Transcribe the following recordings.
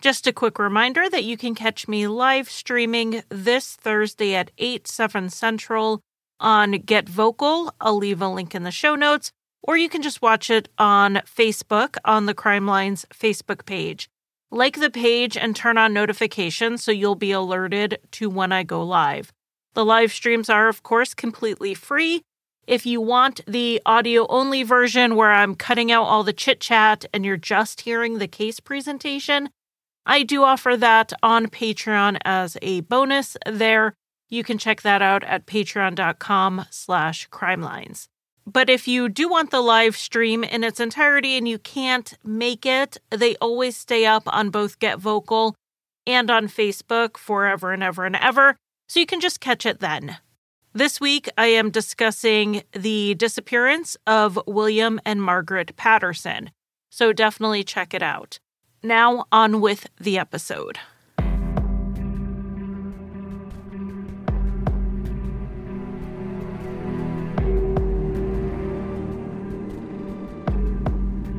Just a quick reminder that you can catch me live streaming this Thursday at 8, 7 Central on Get Vocal. I'll leave a link in the show notes, or you can just watch it on Facebook on the Crime Lines Facebook page. Like the page and turn on notifications so you'll be alerted to when I go live. The live streams are, of course, completely free. If you want the audio only version where I'm cutting out all the chit chat and you're just hearing the case presentation, I do offer that on Patreon as a bonus there. You can check that out at patreon.com slash crimelines. But if you do want the live stream in its entirety and you can't make it, they always stay up on both Get Vocal and on Facebook forever and ever and ever, so you can just catch it then. This week, I am discussing the disappearance of William and Margaret Patterson, so definitely check it out. Now, on with the episode.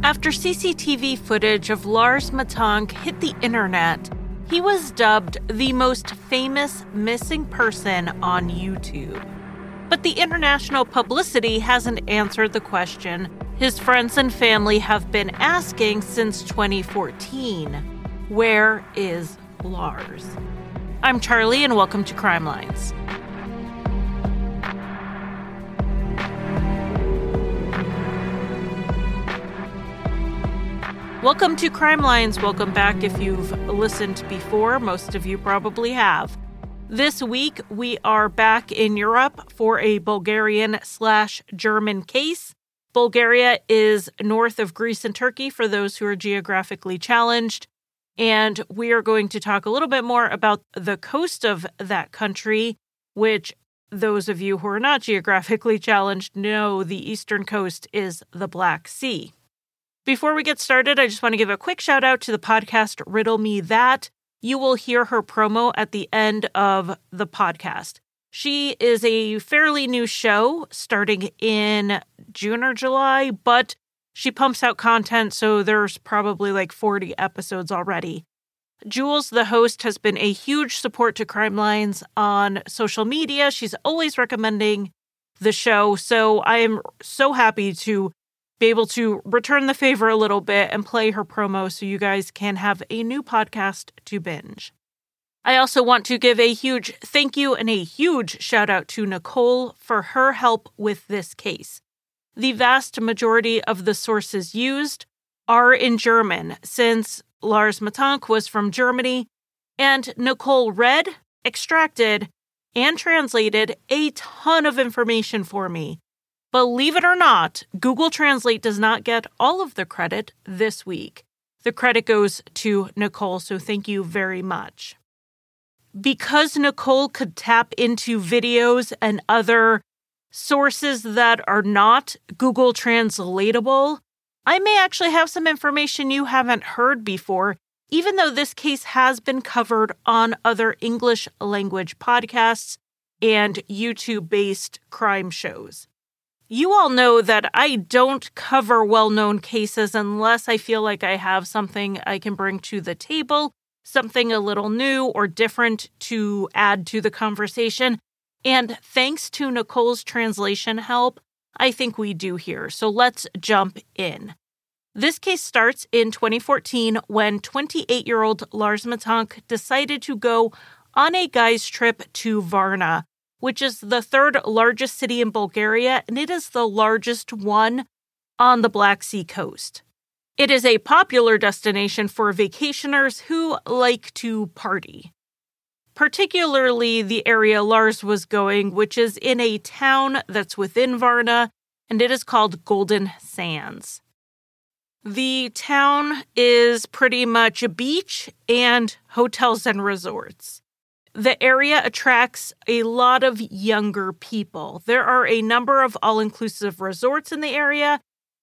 After CCTV footage of Lars Mittank hit the internet, he was dubbed the most famous missing person on YouTube. But the international publicity hasn't answered the question his friends and family have been asking since 2014 Where is Lars? I'm Charlie, and welcome to Crime Lines. Welcome to Crime Lines. Welcome back if you've listened before. Most of you probably have. This week, we are back in Europe for a Bulgarian slash German case. Bulgaria is north of Greece and Turkey for those who are geographically challenged. And we are going to talk a little bit more about the coast of that country, which those of you who are not geographically challenged know the eastern coast is the Black Sea. Before we get started, I just want to give a quick shout out to the podcast Riddle Me That. You will hear her promo at the end of the podcast. She is a fairly new show starting in June or July, but she pumps out content, so there's probably like 40 episodes already. Jules, the host, has been a huge support to Crime Lines on social media. She's always recommending the show, so I am so happy to be able to return the favor a little bit and play her promo so you guys can have a new podcast to binge. I also want to give a huge thank you and a huge shout out to Nicole for her help with this case. The vast majority of the sources used are in German, since Lars Mittank was from Germany, and Nicole read, extracted, and translated a ton of information for me Believe it or not, Google Translate does not get all of the credit this week. The credit goes to Nicole, so thank you very much. Because Nicole could tap into videos and other sources that are not Google translatable, I may actually have some information you haven't heard before, even though this case has been covered on other English language podcasts and YouTube based crime shows. You all know that I don't cover well known cases unless I feel like I have something I can bring to the table, something a little new or different to add to the conversation. And thanks to Nicole's translation help, I think we do here. So let's jump in. This case starts in 2014 when 28 year old Lars Mittank decided to go on a guy's trip to Varna, which is the third largest city in Bulgaria, and it is the largest one on the Black Sea coast. It is a popular destination for vacationers who like to party. Particularly the area Lars was going, which is in a town that's within Varna, and it is called Golden Sands. The town is pretty much a beach and hotels and resorts the area attracts a lot of younger people. There are a number of all inclusive resorts in the area,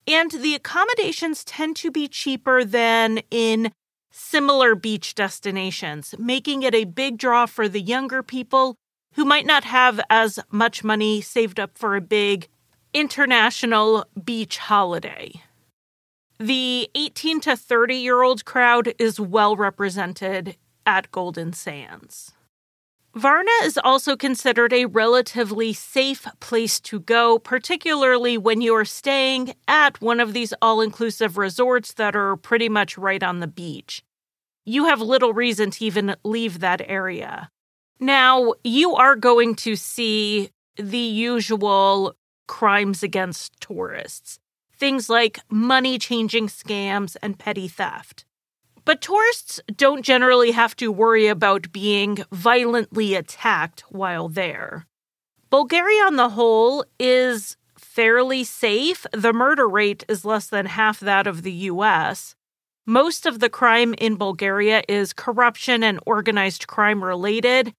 and the accommodations tend to be cheaper than in similar beach destinations, making it a big draw for the younger people who might not have as much money saved up for a big international beach holiday. The 18 to 30 year old crowd is well represented at Golden Sands. Varna is also considered a relatively safe place to go, particularly when you're staying at one of these all inclusive resorts that are pretty much right on the beach. You have little reason to even leave that area. Now, you are going to see the usual crimes against tourists, things like money changing scams and petty theft. But tourists don't generally have to worry about being violently attacked while there. Bulgaria, on the whole, is fairly safe. The murder rate is less than half that of the US. Most of the crime in Bulgaria is corruption and organized crime related,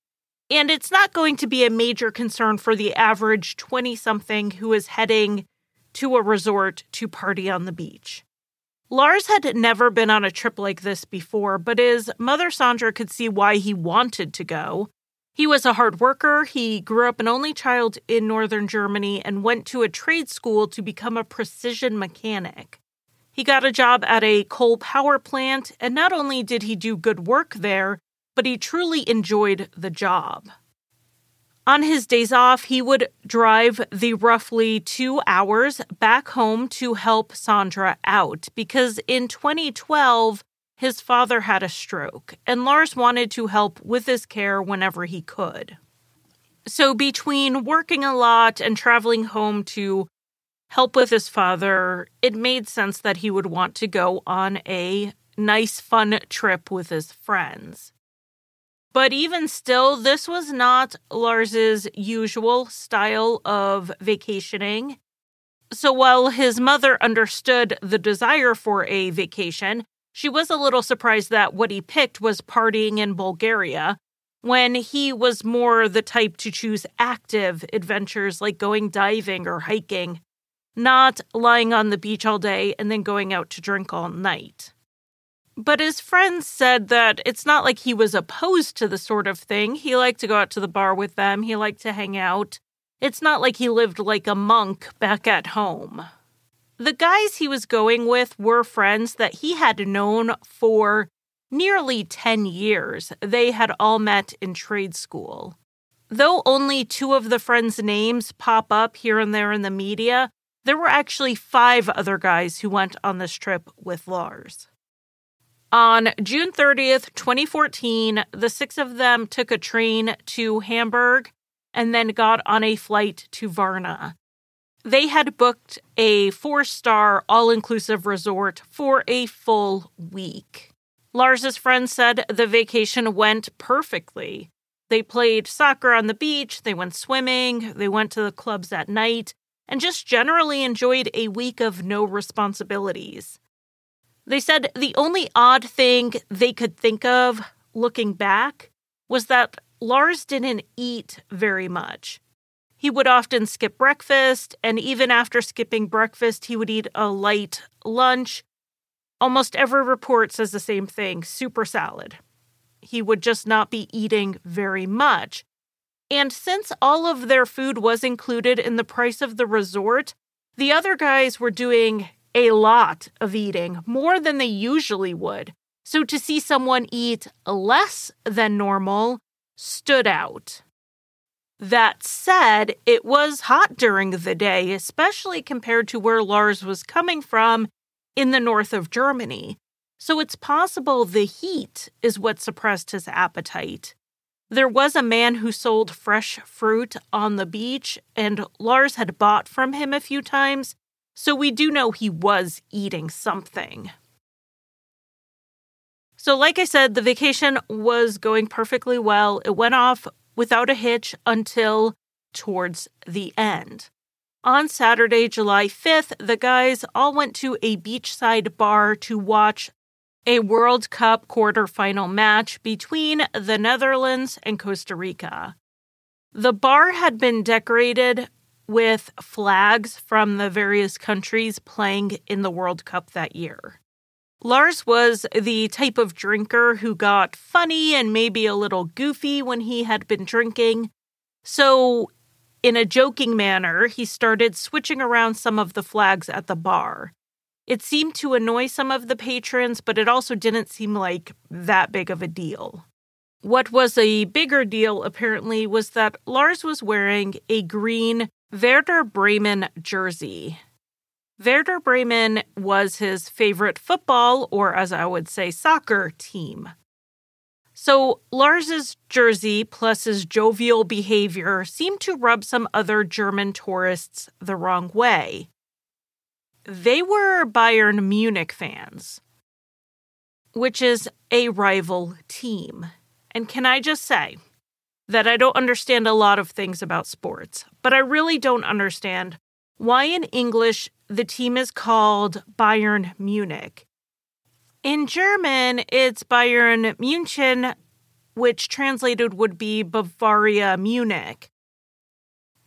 and it's not going to be a major concern for the average 20 something who is heading to a resort to party on the beach. Lars had never been on a trip like this before, but his mother Sandra could see why he wanted to go. He was a hard worker. He grew up an only child in northern Germany and went to a trade school to become a precision mechanic. He got a job at a coal power plant, and not only did he do good work there, but he truly enjoyed the job. On his days off, he would drive the roughly two hours back home to help Sandra out because in 2012, his father had a stroke, and Lars wanted to help with his care whenever he could. So, between working a lot and traveling home to help with his father, it made sense that he would want to go on a nice, fun trip with his friends. But even still, this was not Lars's usual style of vacationing. So while his mother understood the desire for a vacation, she was a little surprised that what he picked was partying in Bulgaria, when he was more the type to choose active adventures like going diving or hiking, not lying on the beach all day and then going out to drink all night. But his friends said that it's not like he was opposed to the sort of thing. He liked to go out to the bar with them, he liked to hang out. It's not like he lived like a monk back at home. The guys he was going with were friends that he had known for nearly 10 years. They had all met in trade school. Though only two of the friends' names pop up here and there in the media, there were actually five other guys who went on this trip with Lars. On June 30th, 2014, the six of them took a train to Hamburg and then got on a flight to Varna. They had booked a four star, all inclusive resort for a full week. Lars's friends said the vacation went perfectly. They played soccer on the beach, they went swimming, they went to the clubs at night, and just generally enjoyed a week of no responsibilities. They said the only odd thing they could think of looking back was that Lars didn't eat very much. He would often skip breakfast, and even after skipping breakfast, he would eat a light lunch. Almost every report says the same thing super salad. He would just not be eating very much. And since all of their food was included in the price of the resort, the other guys were doing a lot of eating, more than they usually would. So to see someone eat less than normal stood out. That said, it was hot during the day, especially compared to where Lars was coming from in the north of Germany. So it's possible the heat is what suppressed his appetite. There was a man who sold fresh fruit on the beach, and Lars had bought from him a few times, so we do know he was eating something. So, like I said, the vacation was going perfectly well. It went off without a hitch until towards the end. On Saturday, July 5th, the guys all went to a beachside bar to watch a World Cup quarterfinal match between the Netherlands and Costa Rica. The bar had been decorated with flags from the various countries playing in the World Cup that year. Lars was the type of drinker who got funny and maybe a little goofy when he had been drinking. So, in a joking manner, he started switching around some of the flags at the bar. It seemed to annoy some of the patrons, but it also didn't seem like that big of a deal. What was a bigger deal, apparently, was that Lars was wearing a green Werder Bremen jersey. Werder Bremen was his favorite football, or as I would say, soccer team. So Lars's jersey plus his jovial behavior seemed to rub some other German tourists the wrong way. They were Bayern Munich fans, which is a rival team. And can I just say that I don't understand a lot of things about sports, but I really don't understand why in English the team is called Bayern Munich. In German, it's Bayern München, which translated would be Bavaria Munich.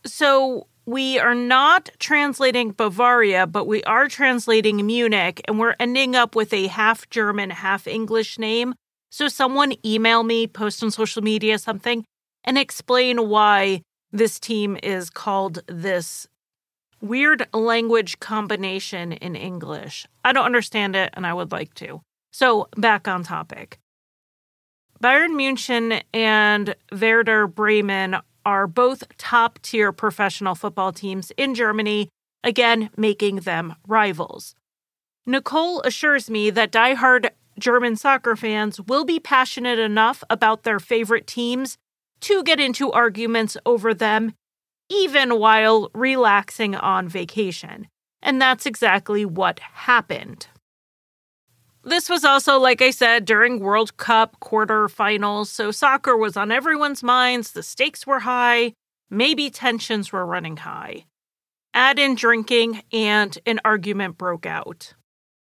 So we are not translating Bavaria, but we are translating Munich, and we're ending up with a half German, half English name. So someone email me, post on social media something, and explain why this team is called this weird language combination in English. I don't understand it and I would like to. So, back on topic. Bayern München and Werder Bremen are both top tier professional football teams in Germany, again, making them rivals. Nicole assures me that die-hard German soccer fans will be passionate enough about their favorite teams to get into arguments over them even while relaxing on vacation. And that's exactly what happened. This was also, like I said, during World Cup quarterfinals, so soccer was on everyone's minds, the stakes were high, maybe tensions were running high. Add in drinking, and an argument broke out.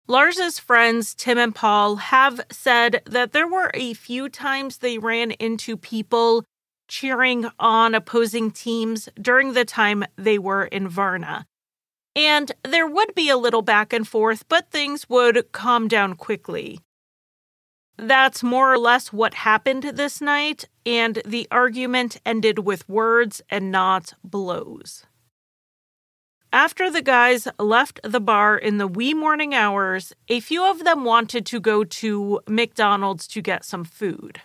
Lars's friends, Tim and Paul, have said that there were a few times they ran into people cheering on opposing teams during the time they were in Varna. And there would be a little back and forth, but things would calm down quickly. That's more or less what happened this night, and the argument ended with words and not blows. After the guys left the bar in the wee morning hours, a few of them wanted to go to McDonald's to get some food.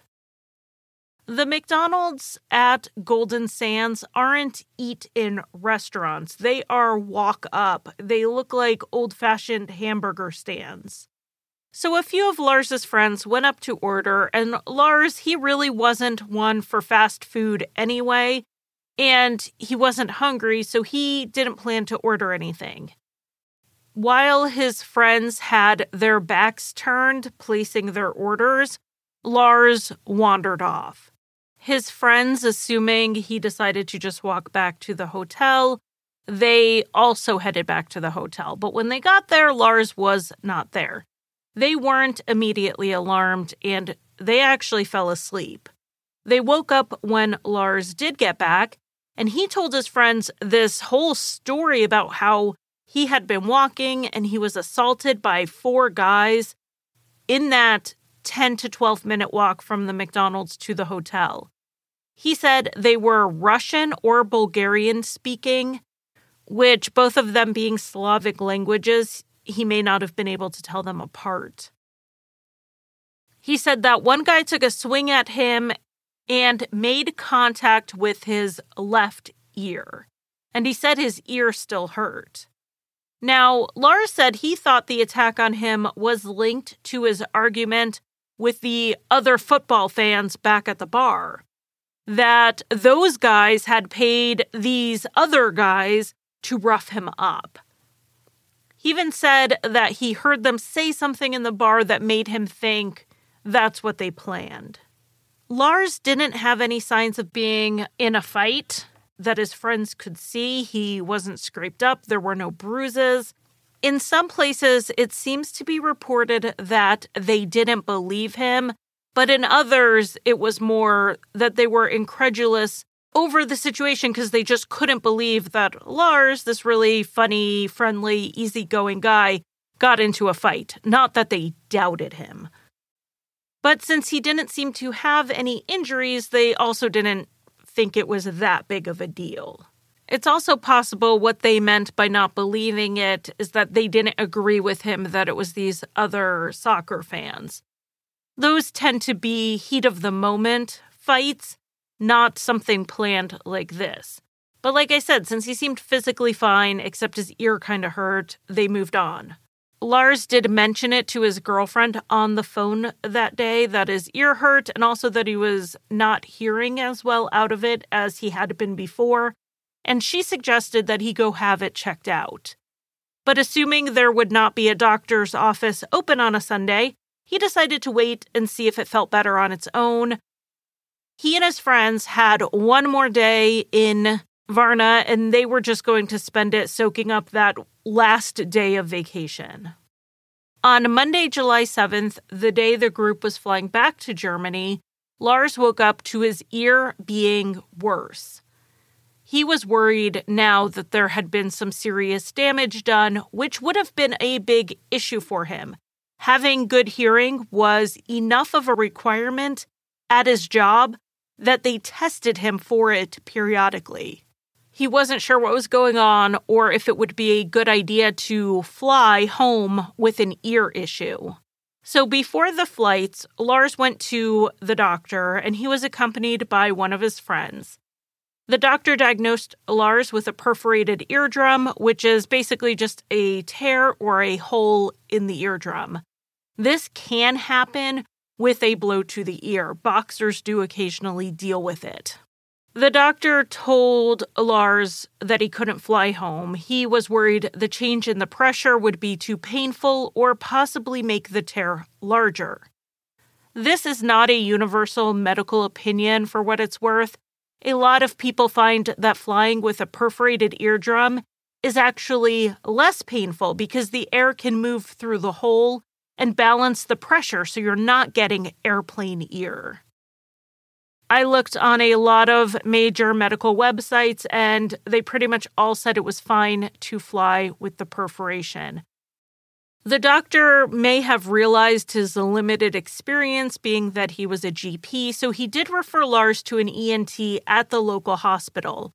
The McDonald's at Golden Sands aren't eat in restaurants. They are walk up. They look like old fashioned hamburger stands. So a few of Lars's friends went up to order, and Lars, he really wasn't one for fast food anyway, and he wasn't hungry, so he didn't plan to order anything. While his friends had their backs turned, placing their orders, Lars wandered off. His friends, assuming he decided to just walk back to the hotel, they also headed back to the hotel. But when they got there, Lars was not there. They weren't immediately alarmed and they actually fell asleep. They woke up when Lars did get back, and he told his friends this whole story about how he had been walking and he was assaulted by four guys in that 10 to 12 minute walk from the McDonald's to the hotel. He said they were Russian or Bulgarian speaking, which both of them being Slavic languages, he may not have been able to tell them apart. He said that one guy took a swing at him and made contact with his left ear, and he said his ear still hurt. Now, Lars said he thought the attack on him was linked to his argument with the other football fans back at the bar that those guys had paid these other guys to rough him up. He even said that he heard them say something in the bar that made him think that's what they planned. Lars didn't have any signs of being in a fight that his friends could see. He wasn't scraped up, there were no bruises. In some places, it seems to be reported that they didn't believe him but in others, it was more that they were incredulous over the situation because they just couldn't believe that Lars, this really funny, friendly, easygoing guy, got into a fight. Not that they doubted him. But since he didn't seem to have any injuries, they also didn't think it was that big of a deal. It's also possible what they meant by not believing it is that they didn't agree with him that it was these other soccer fans. Those tend to be heat of the moment fights, not something planned like this. But like I said, since he seemed physically fine, except his ear kind of hurt, they moved on. Lars did mention it to his girlfriend on the phone that day that his ear hurt and also that he was not hearing as well out of it as he had been before, and she suggested that he go have it checked out. But assuming there would not be a doctor's office open on a Sunday, he decided to wait and see if it felt better on its own. He and his friends had one more day in Varna, and they were just going to spend it soaking up that last day of vacation. On Monday, July 7th, the day the group was flying back to Germany, Lars woke up to his ear being worse. He was worried now that there had been some serious damage done, which would have been a big issue for him. Having good hearing was enough of a requirement at his job that they tested him for it periodically. He wasn't sure what was going on or if it would be a good idea to fly home with an ear issue. So before the flights, Lars went to the doctor and he was accompanied by one of his friends. The doctor diagnosed Lars with a perforated eardrum, which is basically just a tear or a hole in the eardrum. This can happen with a blow to the ear. Boxers do occasionally deal with it. The doctor told Lars that he couldn't fly home. He was worried the change in the pressure would be too painful or possibly make the tear larger. This is not a universal medical opinion for what it's worth. A lot of people find that flying with a perforated eardrum is actually less painful because the air can move through the hole and balance the pressure so you're not getting airplane ear. I looked on a lot of major medical websites and they pretty much all said it was fine to fly with the perforation. The doctor may have realized his limited experience, being that he was a GP, so he did refer Lars to an ENT at the local hospital.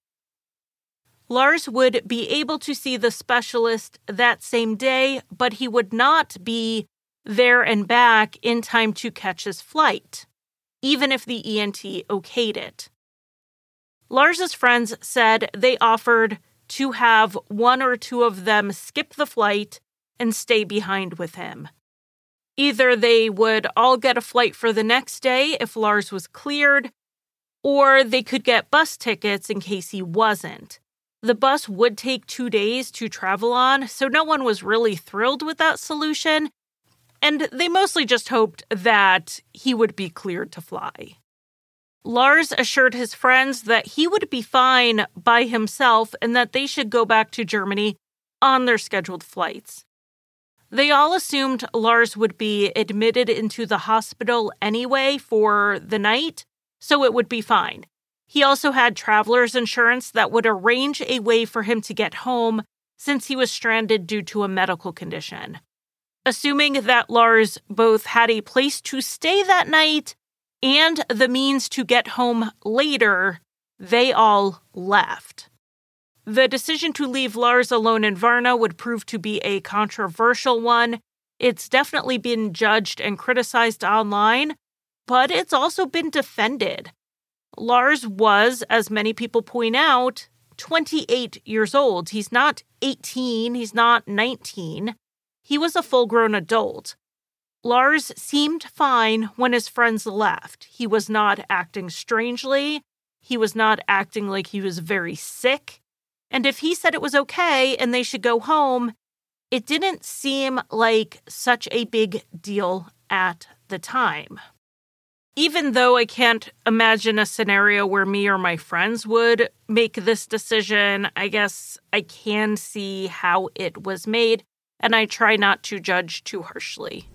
Lars would be able to see the specialist that same day, but he would not be there and back in time to catch his flight even if the ENT okayed it. Lars's friends said they offered to have one or two of them skip the flight and stay behind with him. Either they would all get a flight for the next day if Lars was cleared, or they could get bus tickets in case he wasn't. The bus would take two days to travel on, so no one was really thrilled with that solution, and they mostly just hoped that he would be cleared to fly. Lars assured his friends that he would be fine by himself and that they should go back to Germany on their scheduled flights. They all assumed Lars would be admitted into the hospital anyway for the night, so it would be fine. He also had traveler's insurance that would arrange a way for him to get home since he was stranded due to a medical condition. Assuming that Lars both had a place to stay that night and the means to get home later, they all left. The decision to leave Lars alone in Varna would prove to be a controversial one. It's definitely been judged and criticized online, but it's also been defended. Lars was, as many people point out, 28 years old. He's not 18, he's not 19. He was a full grown adult. Lars seemed fine when his friends left. He was not acting strangely. He was not acting like he was very sick. And if he said it was okay and they should go home, it didn't seem like such a big deal at the time. Even though I can't imagine a scenario where me or my friends would make this decision, I guess I can see how it was made and I try not to judge too harshly.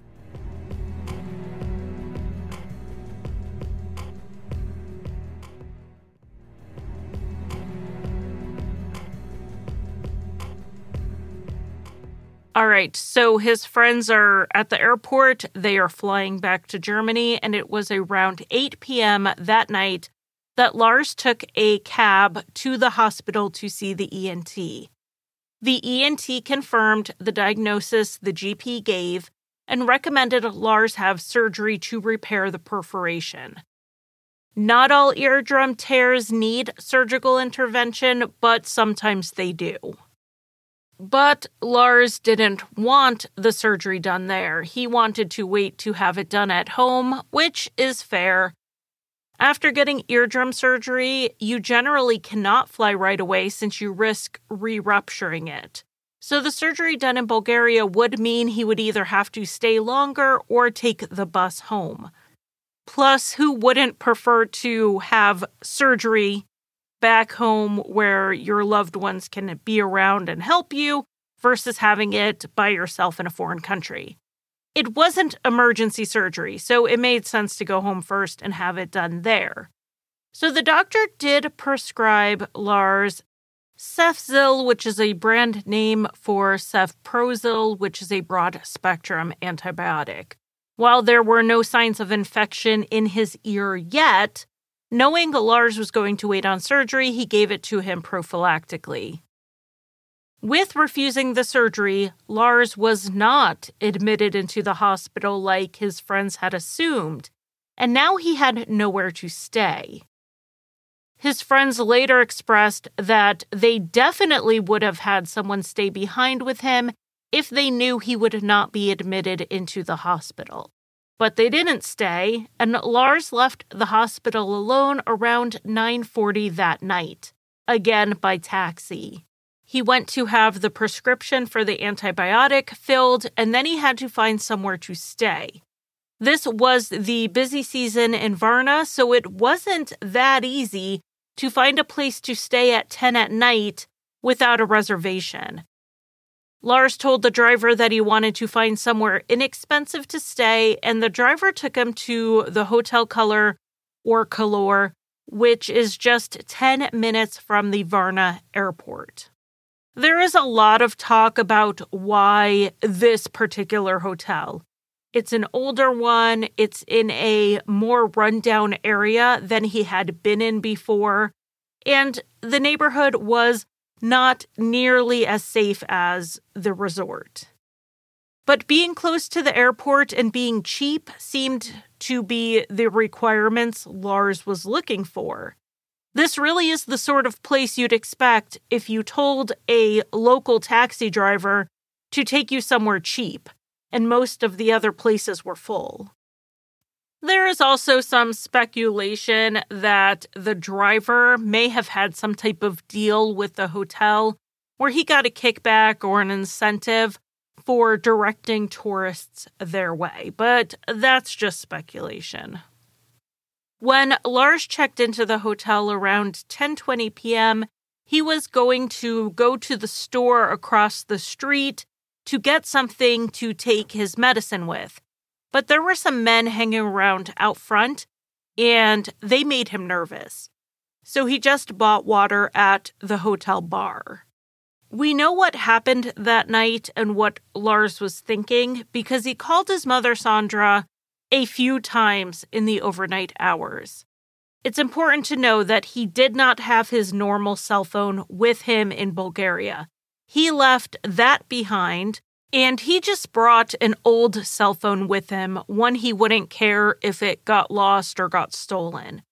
All right, so his friends are at the airport. They are flying back to Germany, and it was around 8 p.m. that night that Lars took a cab to the hospital to see the ENT. The ENT confirmed the diagnosis the GP gave and recommended Lars have surgery to repair the perforation. Not all eardrum tears need surgical intervention, but sometimes they do. But Lars didn't want the surgery done there. He wanted to wait to have it done at home, which is fair. After getting eardrum surgery, you generally cannot fly right away since you risk re rupturing it. So the surgery done in Bulgaria would mean he would either have to stay longer or take the bus home. Plus, who wouldn't prefer to have surgery back home where your loved ones can be around and help you versus having it by yourself in a foreign country? It wasn't emergency surgery, so it made sense to go home first and have it done there. So the doctor did prescribe Lars Cefzil, which is a brand name for cefprozil, which is a broad spectrum antibiotic. While there were no signs of infection in his ear yet, knowing Lars was going to wait on surgery, he gave it to him prophylactically. With refusing the surgery, Lars was not admitted into the hospital like his friends had assumed, and now he had nowhere to stay. His friends later expressed that they definitely would have had someone stay behind with him if they knew he would not be admitted into the hospital. But they didn't stay, and Lars left the hospital alone around 9:40 that night, again by taxi. He went to have the prescription for the antibiotic filled, and then he had to find somewhere to stay. This was the busy season in Varna, so it wasn't that easy to find a place to stay at 10 at night without a reservation. Lars told the driver that he wanted to find somewhere inexpensive to stay, and the driver took him to the Hotel Color or Color, which is just 10 minutes from the Varna airport. There is a lot of talk about why this particular hotel. It's an older one, it's in a more rundown area than he had been in before, and the neighborhood was not nearly as safe as the resort. But being close to the airport and being cheap seemed to be the requirements Lars was looking for. This really is the sort of place you'd expect if you told a local taxi driver to take you somewhere cheap, and most of the other places were full. There is also some speculation that the driver may have had some type of deal with the hotel where he got a kickback or an incentive for directing tourists their way, but that's just speculation. When Lars checked into the hotel around 10:20 p.m., he was going to go to the store across the street to get something to take his medicine with. But there were some men hanging around out front, and they made him nervous. So he just bought water at the hotel bar. We know what happened that night and what Lars was thinking because he called his mother, Sandra, a few times in the overnight hours. It's important to know that he did not have his normal cell phone with him in Bulgaria. He left that behind and he just brought an old cell phone with him, one he wouldn't care if it got lost or got stolen.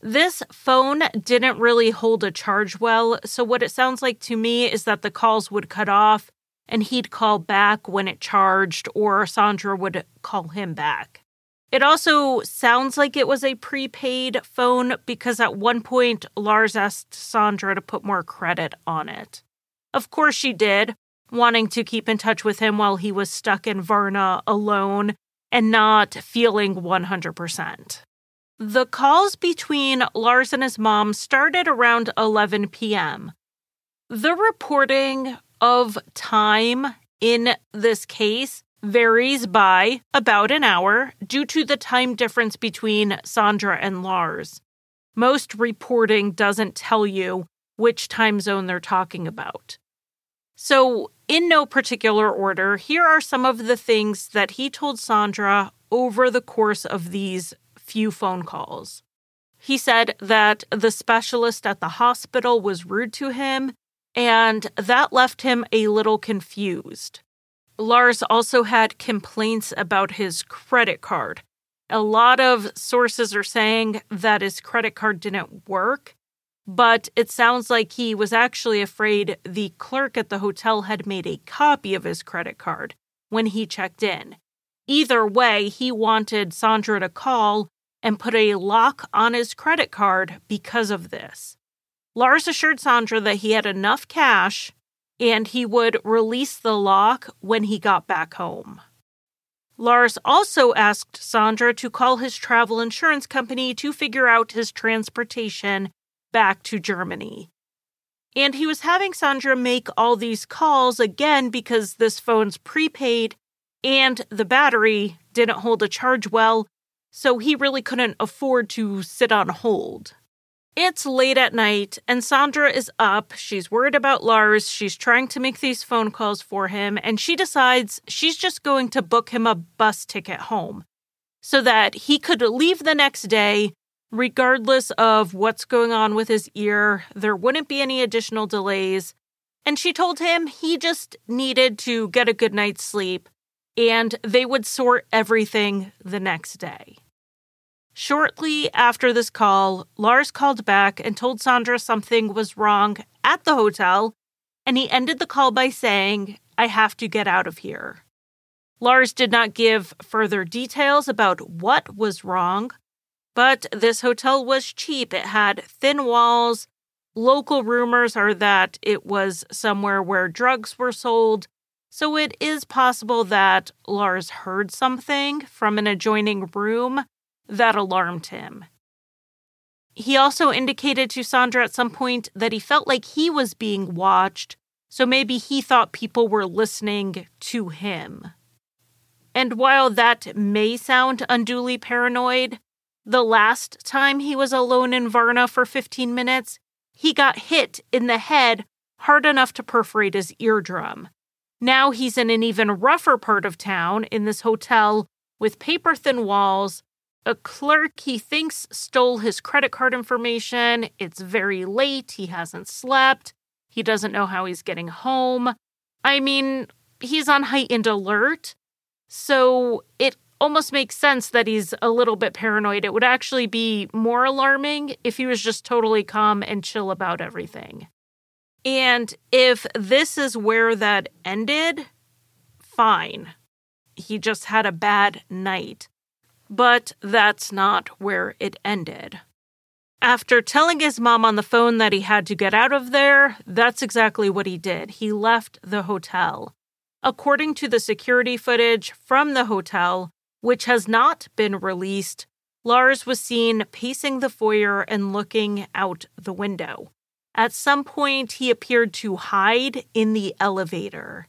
This phone didn't really hold a charge well, so what it sounds like to me is that the calls would cut off and he'd call back when it charged, or Sandra would call him back. It also sounds like it was a prepaid phone because at one point Lars asked Sandra to put more credit on it. Of course, she did, wanting to keep in touch with him while he was stuck in Varna alone and not feeling 100%. The calls between Lars and his mom started around 11 p.m. The reporting of time in this case varies by about an hour due to the time difference between Sandra and Lars. Most reporting doesn't tell you which time zone they're talking about. So, in no particular order, here are some of the things that he told Sandra over the course of these few phone calls. He said that the specialist at the hospital was rude to him, and that left him a little confused. Lars also had complaints about his credit card. A lot of sources are saying that his credit card didn't work, but it sounds like he was actually afraid the clerk at the hotel had made a copy of his credit card when he checked in. Either way, he wanted Sandra to call and put a lock on his credit card because of this. Lars assured Sandra that he had enough cash and he would release the lock when he got back home. Lars also asked Sandra to call his travel insurance company to figure out his transportation back to Germany. And he was having Sandra make all these calls again because this phone's prepaid and the battery didn't hold a charge well, so he really couldn't afford to sit on hold. It's late at night, and Sandra is up. She's worried about Lars. She's trying to make these phone calls for him, and she decides she's just going to book him a bus ticket home so that he could leave the next day, regardless of what's going on with his ear. There wouldn't be any additional delays. And she told him he just needed to get a good night's sleep and they would sort everything the next day. Shortly after this call, Lars called back and told Sandra something was wrong at the hotel, and he ended the call by saying, I have to get out of here. Lars did not give further details about what was wrong, but this hotel was cheap. It had thin walls. Local rumors are that it was somewhere where drugs were sold, so it is possible that Lars heard something from an adjoining room that alarmed him. He also indicated to Sandra at some point that he felt like he was being watched, so maybe he thought people were listening to him. And while that may sound unduly paranoid, the last time he was alone in Varna for 15 minutes, he got hit in the head hard enough to perforate his eardrum. Now he's in an even rougher part of town in this hotel with paper thin walls. A clerk he thinks stole his credit card information. It's very late. He hasn't slept. He doesn't know how he's getting home. I mean, he's on heightened alert. So it almost makes sense that he's a little bit paranoid. It would actually be more alarming if he was just totally calm and chill about everything. And if this is where that ended, fine. He just had a bad night. But that's not where it ended. After telling his mom on the phone that he had to get out of there, that's exactly what he did. He left the hotel. According to the security footage from the hotel, which has not been released, Lars was seen pacing the foyer and looking out the window. At some point, he appeared to hide in the elevator.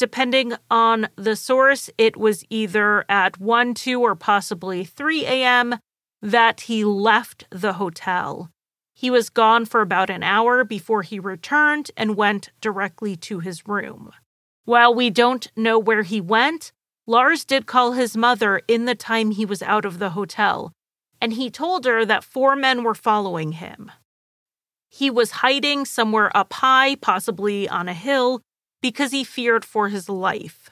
Depending on the source, it was either at 1, 2, or possibly 3 a.m. that he left the hotel. He was gone for about an hour before he returned and went directly to his room. While we don't know where he went, Lars did call his mother in the time he was out of the hotel, and he told her that four men were following him. He was hiding somewhere up high, possibly on a hill, because he feared for his life.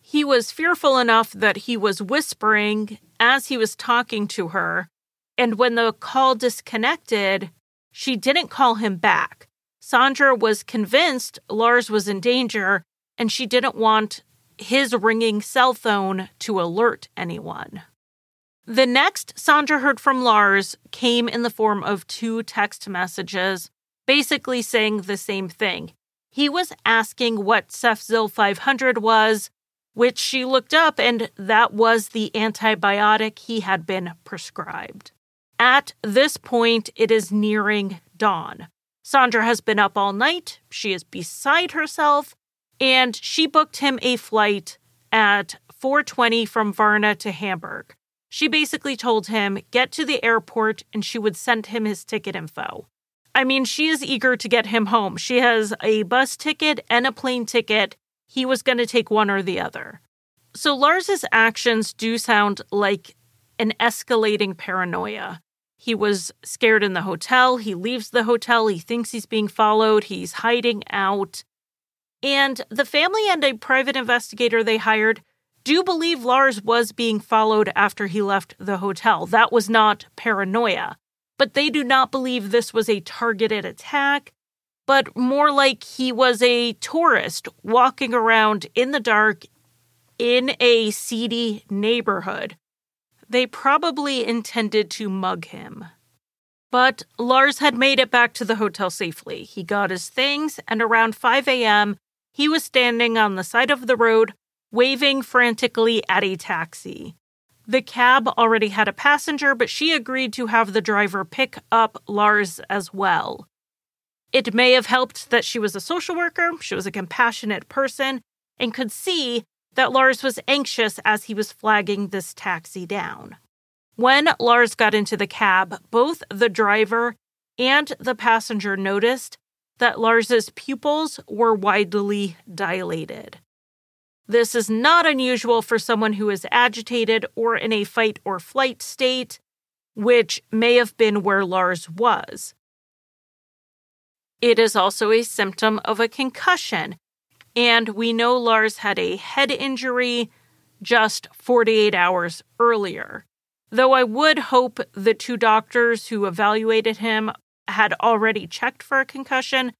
He was fearful enough that he was whispering as he was talking to her, and when the call disconnected, she didn't call him back. Sandra was convinced Lars was in danger, and she didn't want his ringing cell phone to alert anyone. The next Sandra heard from Lars came in the form of two text messages, basically saying the same thing. He was asking what Cefzil 500 was, which she looked up, and that was the antibiotic he had been prescribed. At this point, it is nearing dawn. Sandra has been up all night. She is beside herself, and she booked him a flight at 4:20 from Varna to Hamburg. She basically told him, get to the airport, and she would send him his ticket info. I mean, she is eager to get him home. She has a bus ticket and a plane ticket. He was going to take one or the other. So Lars's actions do sound like an escalating paranoia. He was scared in the hotel. He leaves the hotel. He thinks he's being followed. He's hiding out. And the family and a private investigator they hired do believe Lars was being followed after he left the hotel. That was not paranoia. But they do not believe this was a targeted attack, but more like he was a tourist walking around in the dark in a seedy neighborhood. They probably intended to mug him. But Lars had made it back to the hotel safely. He got his things, and around 5 a.m., he was standing on the side of the road, waving frantically at a taxi. The cab already had a passenger, but she agreed to have the driver pick up Lars as well. It may have helped that she was a social worker, she was a compassionate person, and could see that Lars was anxious as he was flagging this taxi down. When Lars got into the cab, both the driver and the passenger noticed that Lars's pupils were widely dilated. This is not unusual for someone who is agitated or in a fight or flight state, which may have been where Lars was. It is also a symptom of a concussion, and we know Lars had a head injury just 48 hours earlier. Though I would hope the two doctors who evaluated him had already checked for a concussion,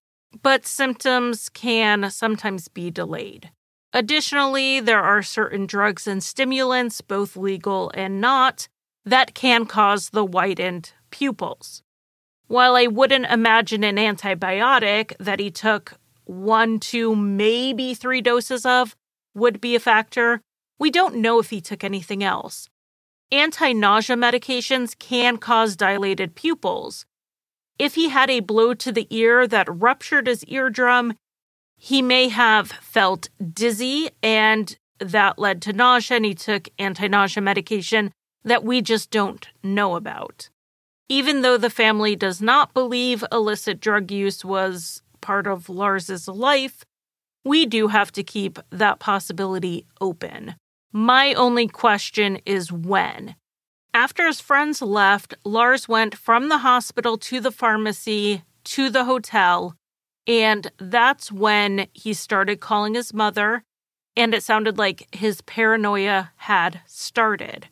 but symptoms can sometimes be delayed. Additionally, there are certain drugs and stimulants, both legal and not, that can cause the widened pupils. While I wouldn't imagine an antibiotic that he took one, two, maybe three doses of would be a factor, we don't know if he took anything else. Anti nausea medications can cause dilated pupils, if he had a blow to the ear that ruptured his eardrum, he may have felt dizzy and that led to nausea and he took anti nausea medication that we just don't know about. Even though the family does not believe illicit drug use was part of Lars's life, we do have to keep that possibility open. My only question is when. After his friends left, Lars went from the hospital to the pharmacy to the hotel, and that's when he started calling his mother, and it sounded like his paranoia had started.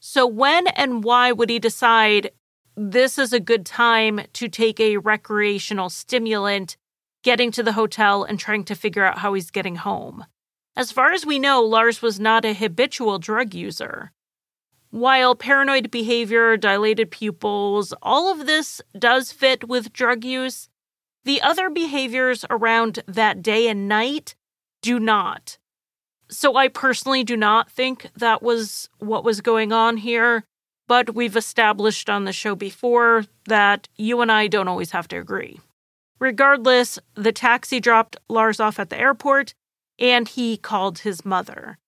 So, when and why would he decide this is a good time to take a recreational stimulant, getting to the hotel and trying to figure out how he's getting home? As far as we know, Lars was not a habitual drug user. While paranoid behavior, dilated pupils, all of this does fit with drug use, the other behaviors around that day and night do not. So I personally do not think that was what was going on here, but we've established on the show before that you and I don't always have to agree. Regardless, the taxi dropped Lars off at the airport and he called his mother.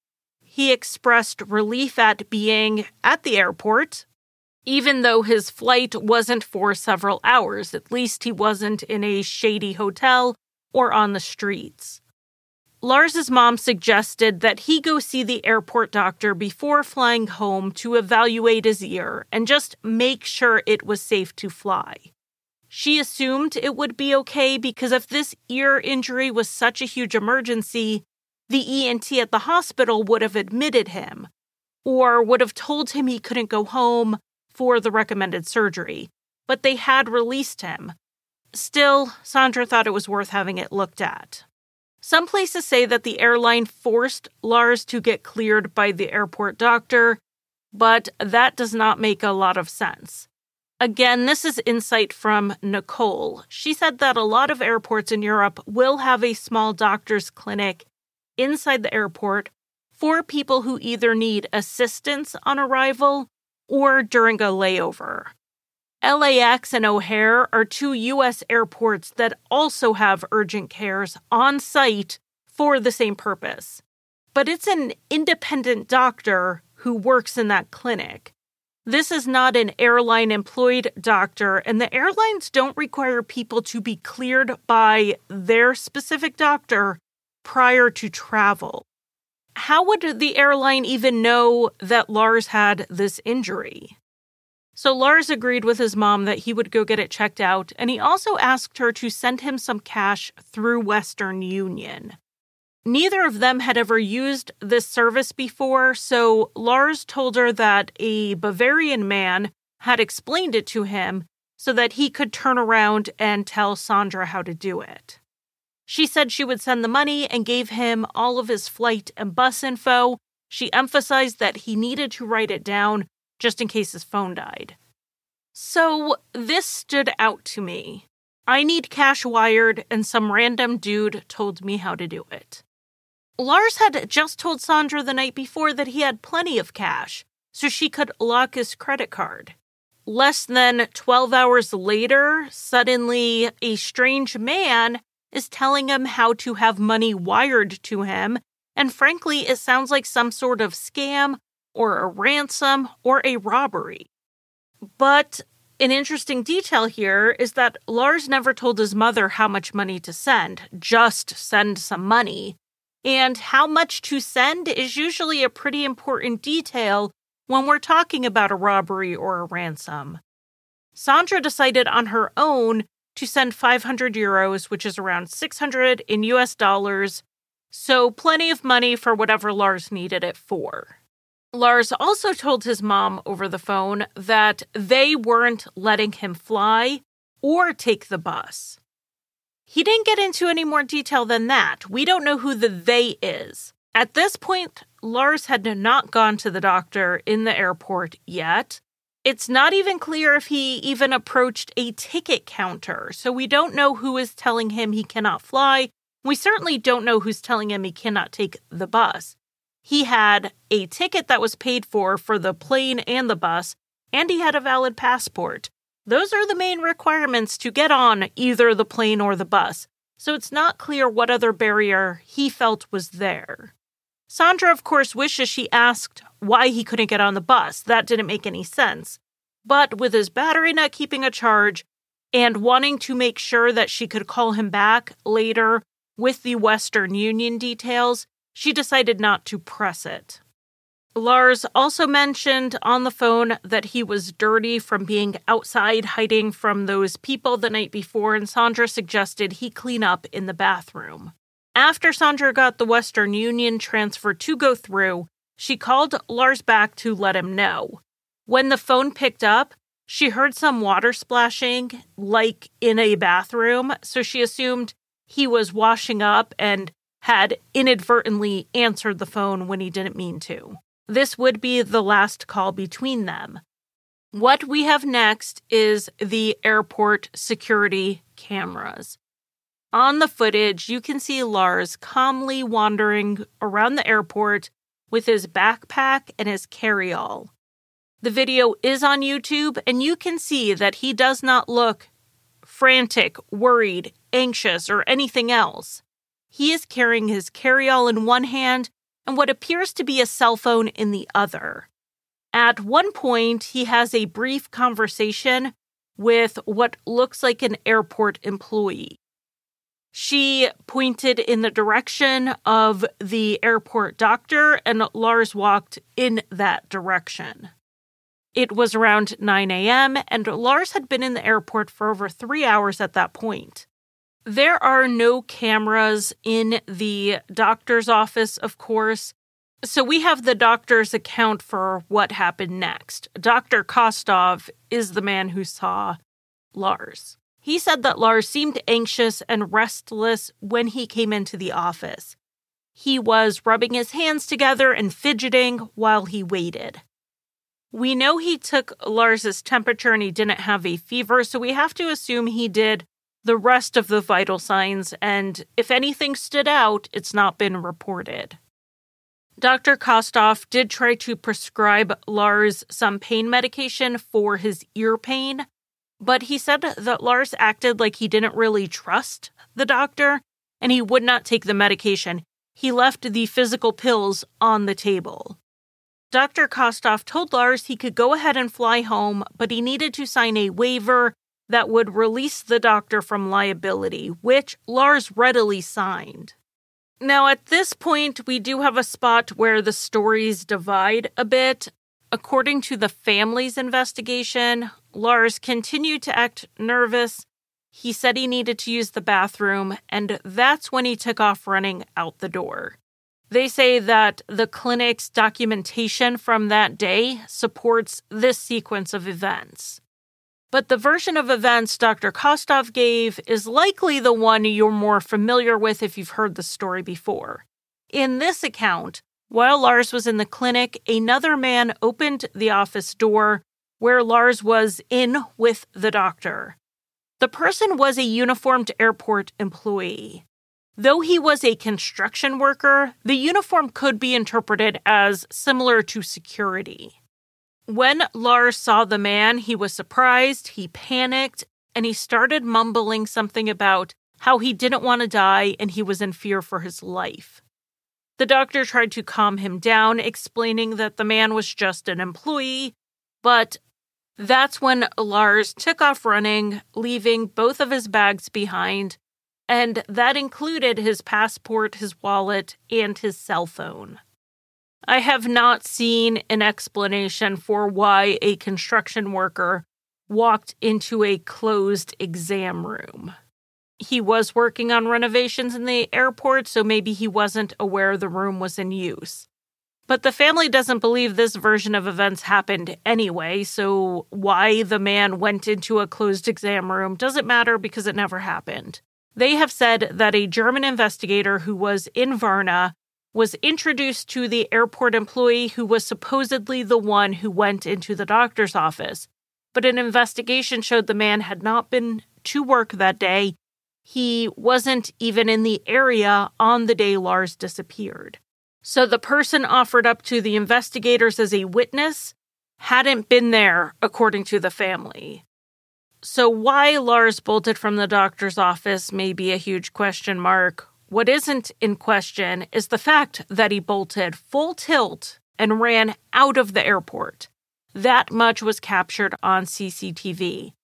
He expressed relief at being at the airport, even though his flight wasn't for several hours. At least he wasn't in a shady hotel or on the streets. Lars's mom suggested that he go see the airport doctor before flying home to evaluate his ear and just make sure it was safe to fly. She assumed it would be okay because if this ear injury was such a huge emergency, the ENT at the hospital would have admitted him or would have told him he couldn't go home for the recommended surgery, but they had released him. Still, Sandra thought it was worth having it looked at. Some places say that the airline forced Lars to get cleared by the airport doctor, but that does not make a lot of sense. Again, this is insight from Nicole. She said that a lot of airports in Europe will have a small doctor's clinic inside the airport for people who either need assistance on arrival or during a layover. LAX and O'Hare are two U.S. airports that also have urgent cares on site for the same purpose. But it's an independent doctor who works in that clinic. This is not an airline employed doctor, and the airlines don't require people to be cleared by their specific doctor prior to travel. How would the airline even know that Lars had this injury? So Lars agreed with his mom that he would go get it checked out, and he also asked her to send him some cash through Western Union. Neither of them had ever used this service before, so Lars told her that a Bavarian man had explained it to him so that he could turn around and tell Sandra how to do it. She said she would send the money and gave him all of his flight and bus info. She emphasized that he needed to write it down just in case his phone died. So this stood out to me. I need cash wired, and some random dude told me how to do it. Lars had just told Sandra the night before that he had plenty of cash, so she could lock his credit card. Less than 12 hours later, suddenly a strange man is telling him how to have money wired to him, and frankly, it sounds like some sort of scam or a ransom or a robbery. But an interesting detail here is that Lars never told his mother how much money to send, just send some money. And how much to send is usually a pretty important detail when we're talking about a robbery or a ransom. Sandra decided on her own to send 500 euros, which is around 600 in US dollars, so plenty of money for whatever Lars needed it for. Lars also told his mom over the phone that they weren't letting him fly or take the bus. He didn't get into any more detail than that. We don't know who the they is. At this point, Lars had not gone to the doctor in the airport yet. It's not even clear if he even approached a ticket counter, so we don't know who is telling him he cannot fly. We certainly don't know who's telling him he cannot take the bus. He had a ticket that was paid for for the plane and the bus, and he had a valid passport. Those are the main requirements to get on either the plane or the bus, so it's not clear what other barrier he felt was there. Sandra, of course, wishes she asked why he couldn't get on the bus. That didn't make any sense. But with his battery not keeping a charge and wanting to make sure that she could call him back later with the Western Union details, she decided not to press it. Lars also mentioned on the phone that he was dirty from being outside hiding from those people the night before, and Sandra suggested he clean up in the bathroom. After Sandra got the Western Union transfer to go through, she called Lars back to let him know. When the phone picked up, she heard some water splashing, like in a bathroom, so she assumed he was washing up and had inadvertently answered the phone when he didn't mean to. This would be the last call between them. What we have next is the airport security cameras. On the footage, you can see Lars calmly wandering around the airport with his backpack and his carryall. The video is on YouTube, and you can see that he does not look frantic, worried, anxious, or anything else. He is carrying his carryall in one hand and what appears to be a cell phone in the other. At one point, he has a brief conversation with what looks like an airport employee. She pointed in the direction of the airport doctor, and Lars walked in that direction. It was around 9 a.m., and Lars had been in the airport for over three hours at that point. There are no cameras in the doctor's office, of course. So we have the doctor's account for what happened next. Dr. Kostov is the man who saw Lars. He said that Lars seemed anxious and restless when he came into the office. He was rubbing his hands together and fidgeting while he waited. We know he took Lars's temperature and he didn't have a fever, so we have to assume he did the rest of the vital signs, and if anything stood out, it's not been reported. Dr. Kostov did try to prescribe Lars some pain medication for his ear pain, but he said that Lars acted like he didn't really trust the doctor and he would not take the medication. He left the physical pills on the table. Dr. Kostov told Lars he could go ahead and fly home, but he needed to sign a waiver that would release the doctor from liability, which Lars readily signed. Now, at this point, we do have a spot where the stories divide a bit. According to the family's investigation, Lars continued to act nervous. He said he needed to use the bathroom, and that's when he took off running out the door. They say that the clinic's documentation from that day supports this sequence of events. But the version of events Dr. Kostov gave is likely the one you're more familiar with if you've heard the story before. In this account, while Lars was in the clinic, another man opened the office door where Lars was in with the doctor. The person was a uniformed airport employee. Though he was a construction worker, the uniform could be interpreted as similar to security. When Lars saw the man, he was surprised, he panicked, and he started mumbling something about how he didn't want to die and he was in fear for his life. The doctor tried to calm him down, explaining that the man was just an employee, but that's when Lars took off running, leaving both of his bags behind, and that included his passport, his wallet, and his cell phone. I have not seen an explanation for why a construction worker walked into a closed exam room. He was working on renovations in the airport, so maybe he wasn't aware the room was in use. But the family doesn't believe this version of events happened anyway, so why the man went into a closed exam room doesn't matter because it never happened. They have said that a German investigator who was in Varna was introduced to the airport employee who was supposedly the one who went into the doctor's office. But an investigation showed the man had not been to work that day. He wasn't even in the area on the day Lars disappeared. So the person offered up to the investigators as a witness hadn't been there, according to the family. So, why Lars bolted from the doctor's office may be a huge question mark, what isn't in question is the fact that he bolted full tilt and ran out of the airport. That much was captured on CCTV.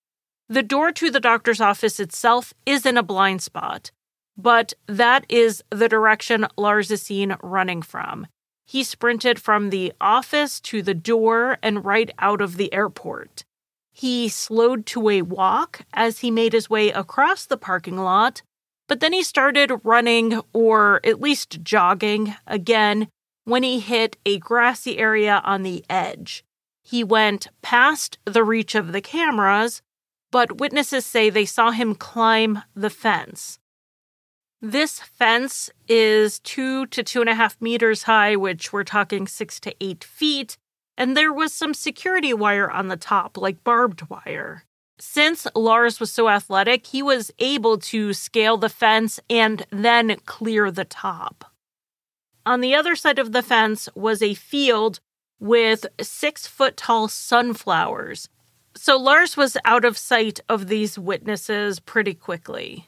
The door to the doctor's office itself is in a blind spot, but that is the direction Lars is seen running from. He sprinted from the office to the door and right out of the airport. He slowed to a walk as he made his way across the parking lot but then he started running, or at least jogging, again when he hit a grassy area on the edge. He went past the reach of the cameras, but witnesses say they saw him climb the fence. This fence is two to two and a half meters high, which we're talking six to eight feet, and there was some security wire on the top, like barbed wire since Lars was so athletic, he was able to scale the fence and then clear the top. On the other side of the fence was a field with six foot tall sunflowers. So Lars was out of sight of these witnesses pretty quickly.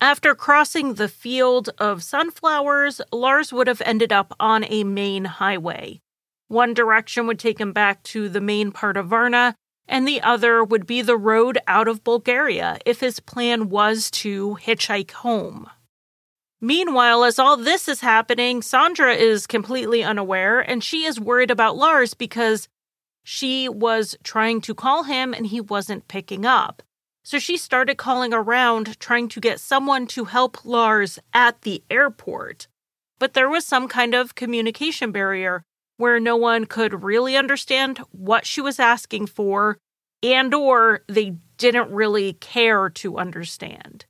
After crossing the field of sunflowers, Lars would have ended up on a main highway. One direction would take him back to the main part of Varna, and the other would be the road out of Bulgaria if his plan was to hitchhike home. Meanwhile, as all this is happening, Sandra is completely unaware and she is worried about Lars because she was trying to call him and he wasn't picking up. So she started calling around trying to get someone to help Lars at the airport. But there was some kind of communication barrier where no one could really understand what she was asking for and or they didn't really care to understand.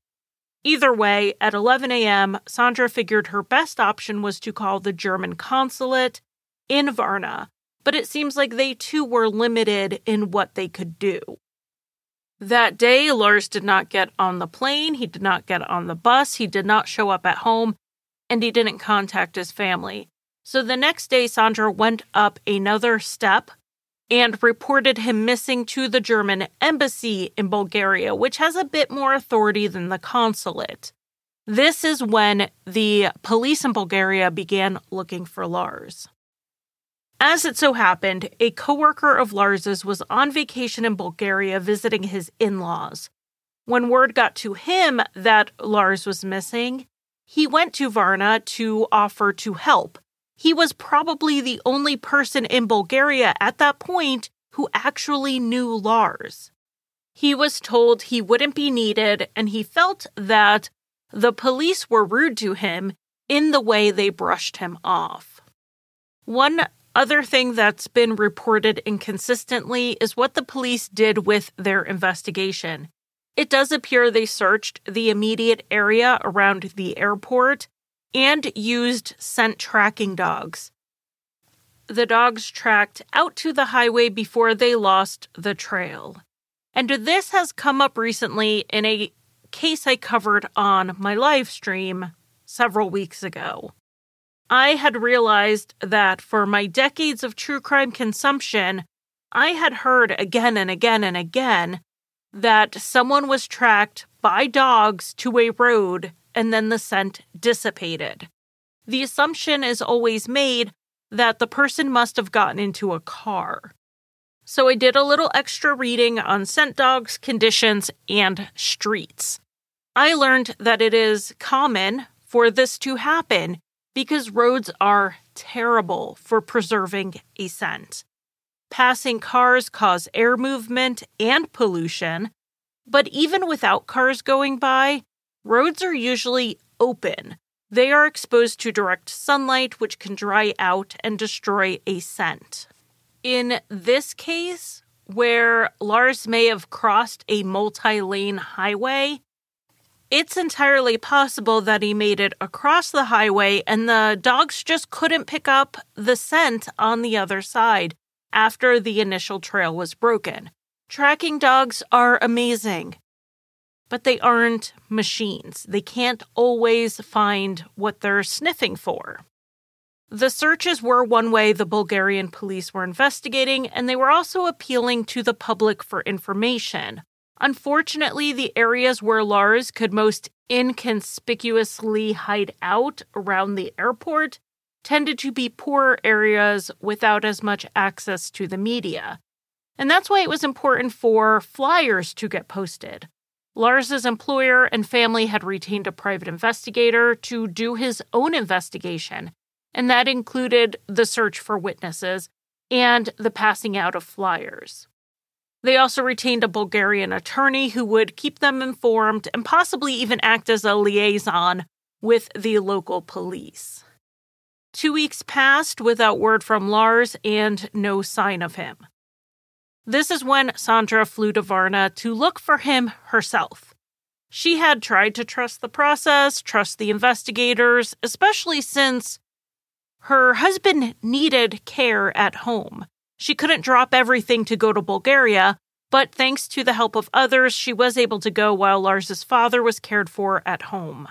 Either way, at 11 a.m., Sandra figured her best option was to call the German consulate in Varna, but it seems like they too were limited in what they could do. That day, Lars did not get on the plane, he did not get on the bus, he did not show up at home, and he didn't contact his family. So the next day, Sandra went up another step and reported him missing to the German embassy in Bulgaria, which has a bit more authority than the consulate. This is when the police in Bulgaria began looking for Lars. As it so happened, a coworker of Lars's was on vacation in Bulgaria visiting his in laws. When word got to him that Lars was missing, he went to Varna to offer to help. He was probably the only person in Bulgaria at that point who actually knew Lars. He was told he wouldn't be needed, and he felt that the police were rude to him in the way they brushed him off. One other thing that's been reported inconsistently is what the police did with their investigation. It does appear they searched the immediate area around the airport and used scent tracking dogs. The dogs tracked out to the highway before they lost the trail. And this has come up recently in a case I covered on my live stream several weeks ago. I had realized that for my decades of true crime consumption, I had heard again and again and again that someone was tracked by dogs to a road and then the scent dissipated. The assumption is always made that the person must have gotten into a car. So I did a little extra reading on scent dogs, conditions, and streets. I learned that it is common for this to happen because roads are terrible for preserving a scent. Passing cars cause air movement and pollution, but even without cars going by, roads are usually open. They are exposed to direct sunlight, which can dry out and destroy a scent. In this case, where Lars may have crossed a multi lane highway, it's entirely possible that he made it across the highway and the dogs just couldn't pick up the scent on the other side after the initial trail was broken. Tracking dogs are amazing, but they aren't machines. They can't always find what they're sniffing for. The searches were one way the Bulgarian police were investigating, and they were also appealing to the public for information. Unfortunately, the areas where Lars could most inconspicuously hide out around the airport tended to be poorer areas without as much access to the media. And that's why it was important for flyers to get posted. Lars's employer and family had retained a private investigator to do his own investigation, and that included the search for witnesses and the passing out of flyers. They also retained a Bulgarian attorney who would keep them informed and possibly even act as a liaison with the local police. Two weeks passed without word from Lars and no sign of him. This is when Sandra flew to Varna to look for him herself. She had tried to trust the process, trust the investigators, especially since her husband needed care at home. She couldn't drop everything to go to Bulgaria, but thanks to the help of others, she was able to go while Lars's father was cared for at home.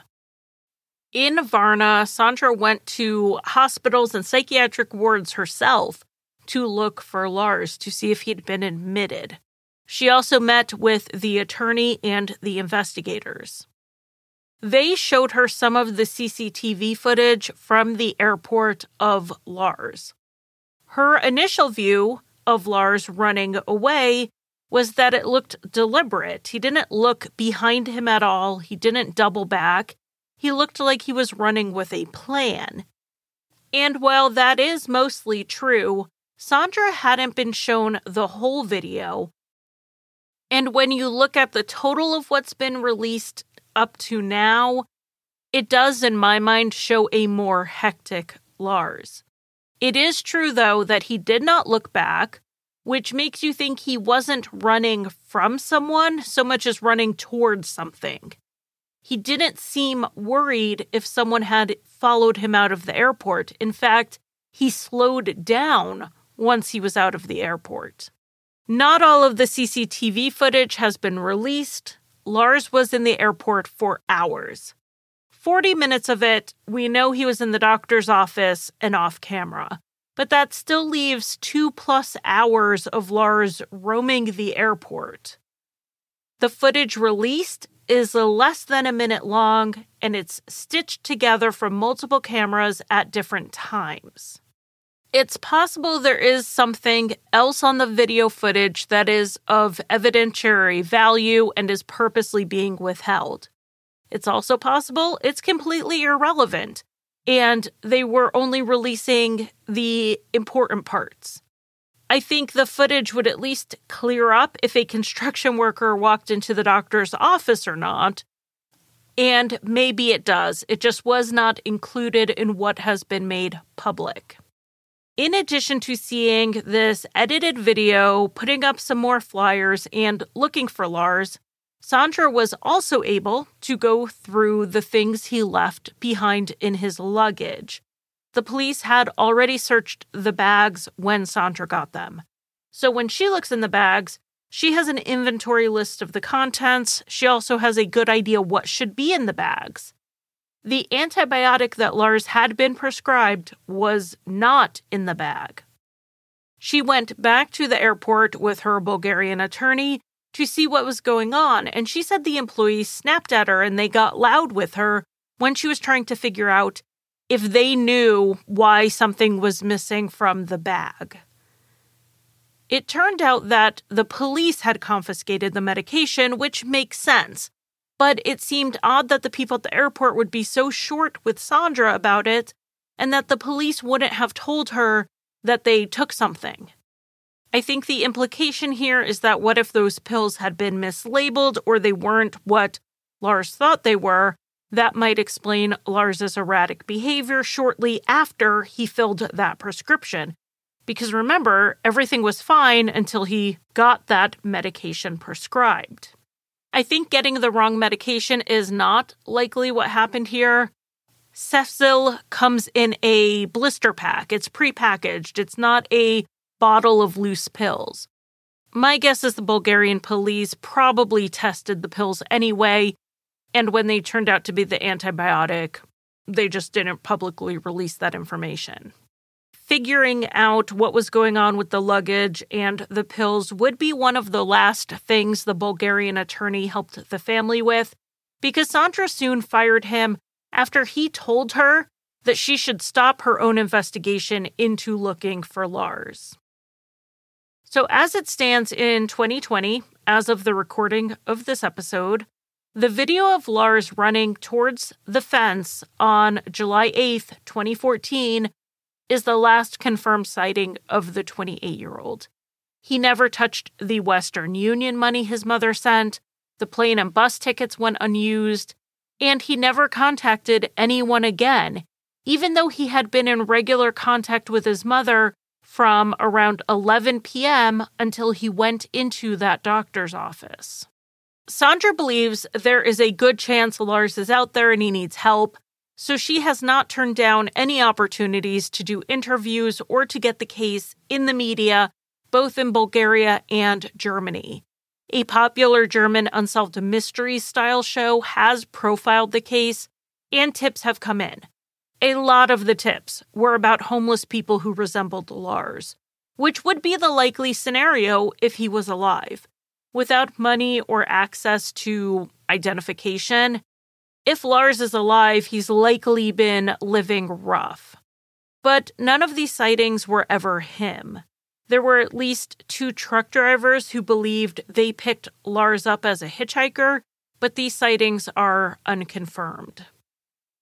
In Varna, Sandra went to hospitals and psychiatric wards herself to look for Lars to see if he'd been admitted. She also met with the attorney and the investigators. They showed her some of the CCTV footage from the airport of Lars. Her initial view of Lars running away was that it looked deliberate. He didn't look behind him at all, he didn't double back. He looked like he was running with a plan. And while that is mostly true, Sandra hadn't been shown the whole video. And when you look at the total of what's been released up to now, it does, in my mind, show a more hectic Lars. It is true, though, that he did not look back, which makes you think he wasn't running from someone so much as running towards something. He didn't seem worried if someone had followed him out of the airport. In fact, he slowed down once he was out of the airport. Not all of the CCTV footage has been released. Lars was in the airport for hours. 40 minutes of it, we know he was in the doctor's office and off camera. But that still leaves two plus hours of Lars roaming the airport. The footage released is less than a minute long and it's stitched together from multiple cameras at different times. It's possible there is something else on the video footage that is of evidentiary value and is purposely being withheld. It's also possible it's completely irrelevant and they were only releasing the important parts. I think the footage would at least clear up if a construction worker walked into the doctor's office or not. And maybe it does. It just was not included in what has been made public. In addition to seeing this edited video, putting up some more flyers, and looking for Lars, Sandra was also able to go through the things he left behind in his luggage. The police had already searched the bags when Sandra got them. So when she looks in the bags, she has an inventory list of the contents. She also has a good idea what should be in the bags. The antibiotic that Lars had been prescribed was not in the bag. She went back to the airport with her Bulgarian attorney to see what was going on, and she said the employees snapped at her and they got loud with her when she was trying to figure out if they knew why something was missing from the bag. It turned out that the police had confiscated the medication, which makes sense. But it seemed odd that the people at the airport would be so short with Sandra about it, and that the police wouldn't have told her that they took something. I think the implication here is that what if those pills had been mislabeled or they weren't what Lars thought they were, that might explain Lars's erratic behavior shortly after he filled that prescription. Because remember, everything was fine until he got that medication prescribed. I think getting the wrong medication is not likely what happened here. Cefzil comes in a blister pack. It's prepackaged. It's not a bottle of loose pills. My guess is the Bulgarian police probably tested the pills anyway and when they turned out to be the antibiotic, they just didn't publicly release that information. Figuring out what was going on with the luggage and the pills would be one of the last things the Bulgarian attorney helped the family with, because Sandra soon fired him after he told her that she should stop her own investigation into looking for Lars. So, as it stands in 2020, as of the recording of this episode, the video of Lars running towards the fence on July 8th, 2014, is the last confirmed sighting of the 28 year old. He never touched the Western Union money his mother sent, the plane and bus tickets went unused, and he never contacted anyone again, even though he had been in regular contact with his mother from around 11 p.m. until he went into that doctor's office. Sandra believes there is a good chance Lars is out there and he needs help, so she has not turned down any opportunities to do interviews or to get the case in the media, both in Bulgaria and Germany. A popular German unsolved mysteries style show has profiled the case, and tips have come in. A lot of the tips were about homeless people who resembled Lars, which would be the likely scenario if he was alive without money or access to identification. If Lars is alive, he's likely been living rough. But none of these sightings were ever him. There were at least two truck drivers who believed they picked Lars up as a hitchhiker, but these sightings are unconfirmed.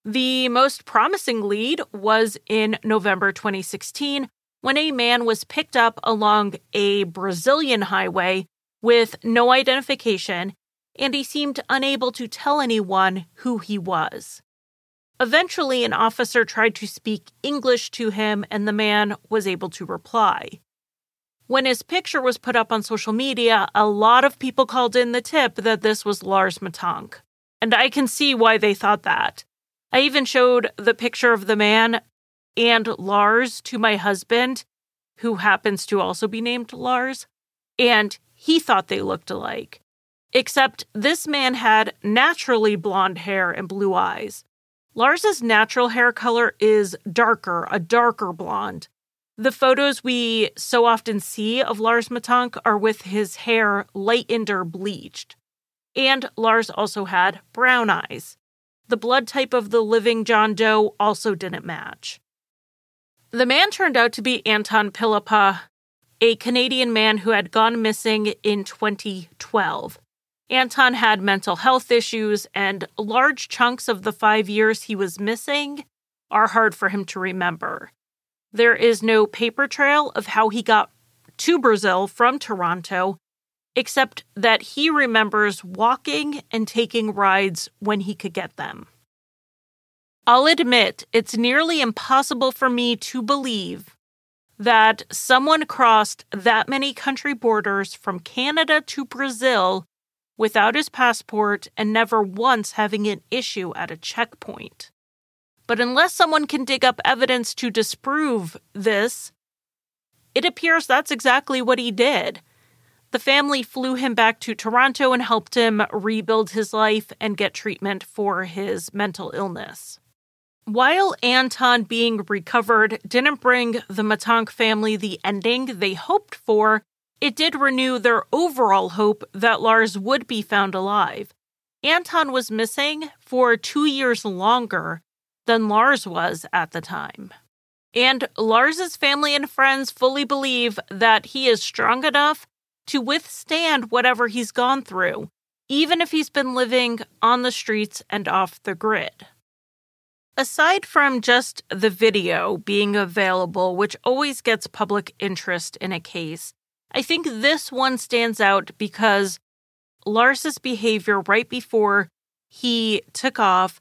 The most promising lead was in November 2016 when a man was picked up along a Brazilian highway with no identification, and he seemed unable to tell anyone who he was. Eventually, an officer tried to speak English to him, and the man was able to reply. When his picture was put up on social media, a lot of people called in the tip that this was Lars Mittank. And I can see why they thought that. I even showed the picture of the man and Lars to my husband, who happens to also be named Lars. And he thought they looked alike. Except this man had naturally blonde hair and blue eyes. Lars's natural hair color is darker, a darker blonde. The photos we so often see of Lars Mittank are with his hair lightened or bleached. And Lars also had brown eyes. The blood type of the living John Doe also didn't match. The man turned out to be Anton Pilipa, a Canadian man who had gone missing in 2012. Anton had mental health issues, and large chunks of the five years he was missing are hard for him to remember. There is no paper trail of how he got to Brazil from Toronto, except that he remembers walking and taking rides when he could get them. I'll admit it's nearly impossible for me to believe that someone crossed that many country borders from Canada to Brazil without his passport and never once having an issue at a checkpoint. But unless someone can dig up evidence to disprove this, it appears that's exactly what he did. The family flew him back to Toronto and helped him rebuild his life and get treatment for his mental illness. While Anton being recovered didn't bring the Mittank family the ending they hoped for, it did renew their overall hope that Lars would be found alive. Anton was missing for two years longer than Lars was at the time. And Lars's family and friends fully believe that he is strong enough to withstand whatever he's gone through, even if he's been living on the streets and off the grid. Aside from just the video being available, which always gets public interest in a case, I think this one stands out because Lars's behavior right before he took off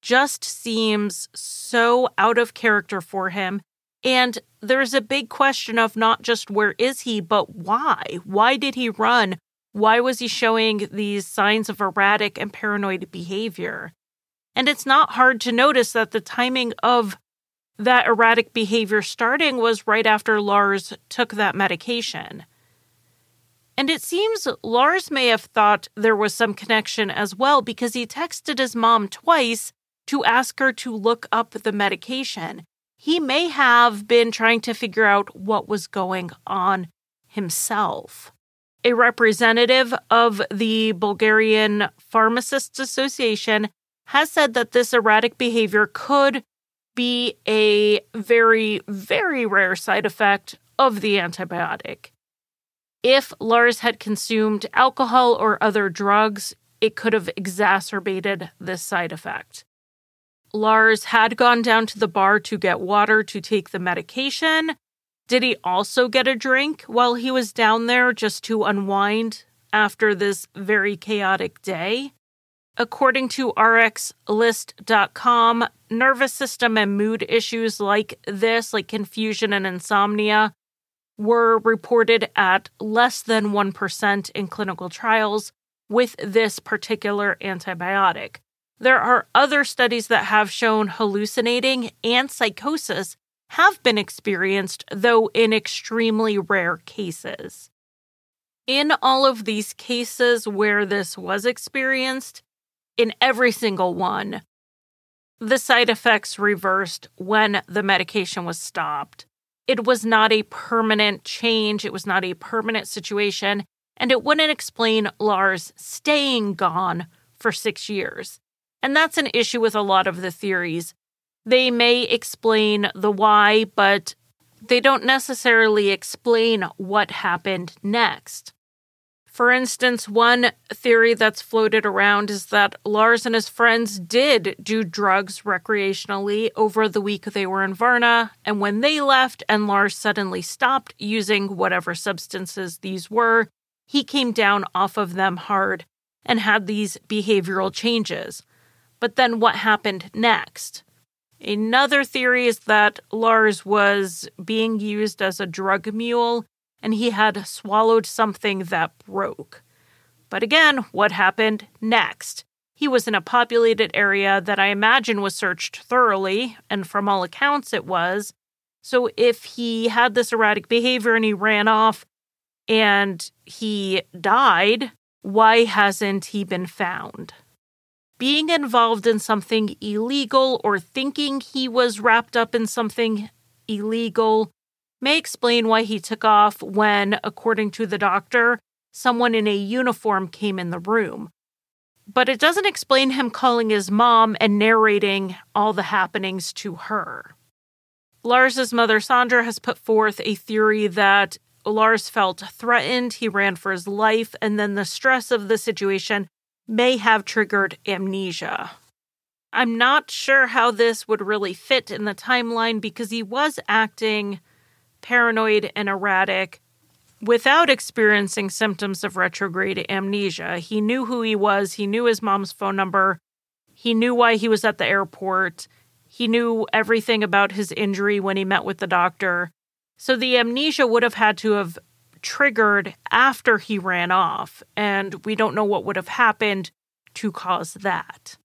just seems so out of character for him. And there's a big question of not just where is he, but why? Why did he run? Why was he showing these signs of erratic and paranoid behavior? And it's not hard to notice that the timing of that erratic behavior starting was right after Lars took that medication. And it seems Lars may have thought there was some connection as well because he texted his mom twice to ask her to look up the medication. He may have been trying to figure out what was going on himself. A representative of the Bulgarian Pharmacists Association has said that this erratic behavior could be a very, very rare side effect of the antibiotic. If Lars had consumed alcohol or other drugs, it could have exacerbated this side effect. Lars had gone down to the bar to get water to take the medication. Did he also get a drink while he was down there just to unwind after this very chaotic day? According to RxList.com, nervous system and mood issues like this, like confusion and insomnia, were reported at less than 1% in clinical trials with this particular antibiotic. There are other studies that have shown hallucinating and psychosis have been experienced, though in extremely rare cases. In all of these cases where this was experienced, in every single one, the side effects reversed when the medication was stopped. It was not a permanent change, it was not a permanent situation, and it wouldn't explain Lars staying gone for six years. And that's an issue with a lot of the theories. They may explain the why, but they don't necessarily explain what happened next. For instance, one theory that's floated around is that Lars and his friends did do drugs recreationally over the week they were in Varna, and when they left and Lars suddenly stopped using whatever substances these were, he came down off of them hard and had these behavioral changes. But then what happened next? Another theory is that Lars was being used as a drug mule and he had swallowed something that broke. But again, what happened next? He was in a populated area that I imagine was searched thoroughly, and from all accounts it was. So if he had this erratic behavior and he ran off and he died, why hasn't he been found? Being involved in something illegal or thinking he was wrapped up in something illegal may explain why he took off when, according to the doctor, someone in a uniform came in the room. But it doesn't explain him calling his mom and narrating all the happenings to her. Lars's mother, Sandra, has put forth a theory that Lars felt threatened, he ran for his life, and then the stress of the situation may have triggered amnesia. I'm not sure how this would really fit in the timeline because he was acting paranoid and erratic without experiencing symptoms of retrograde amnesia. He knew who he was, he knew his mom's phone number, he knew why he was at the airport, he knew everything about his injury when he met with the doctor. So the amnesia would have had to have triggered after he ran off, and we don't know what would have happened to cause that.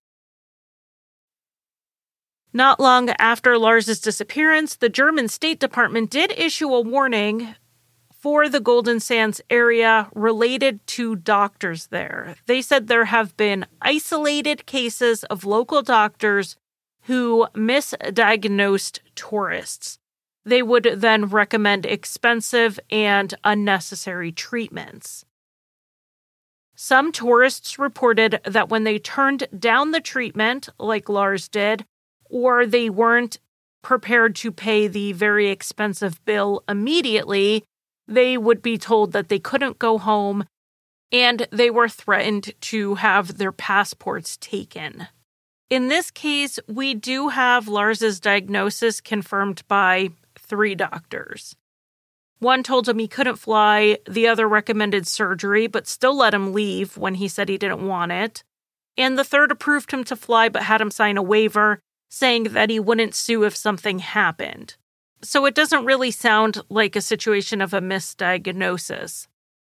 Not long after Lars's disappearance, the German State Department did issue a warning for the Golden Sands area related to doctors there. They said there have been isolated cases of local doctors who misdiagnosed tourists. They would then recommend expensive and unnecessary treatments. Some tourists reported that when they turned down the treatment, like Lars did, or they weren't prepared to pay the very expensive bill immediately, they would be told that they couldn't go home and they were threatened to have their passports taken. In this case, we do have Lars's diagnosis confirmed by three doctors. One told him he couldn't fly, the other recommended surgery but still let him leave when he said he didn't want it, and the third approved him to fly but had him sign a waiver saying that he wouldn't sue if something happened. So it doesn't really sound like a situation of a misdiagnosis.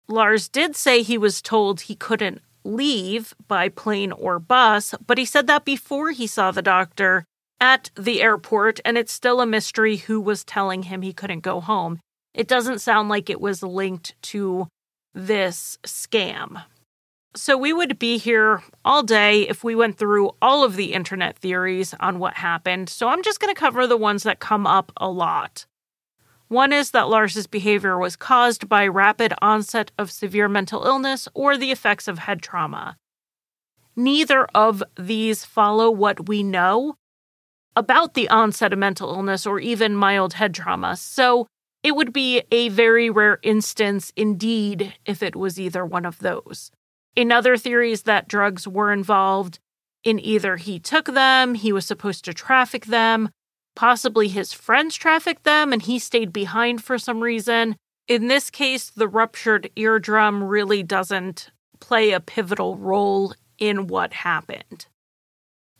Lars did say he was told he couldn't leave by plane or bus, but he said that before he saw the doctor at the airport, and it's still a mystery who was telling him he couldn't go home. It doesn't sound like it was linked to this scam. So we would be here all day if we went through all of the internet theories on what happened. So I'm just going to cover the ones that come up a lot. One is that Lars's behavior was caused by rapid onset of severe mental illness or the effects of head trauma. Neither of these follow what we know about the onset of mental illness or even mild head trauma. So it would be a very rare instance indeed if it was either one of those. Another theory is that drugs were involved in either he took them, he was supposed to traffic them, possibly his friends trafficked them, and he stayed behind for some reason. In this case, the ruptured eardrum really doesn't play a pivotal role in what happened.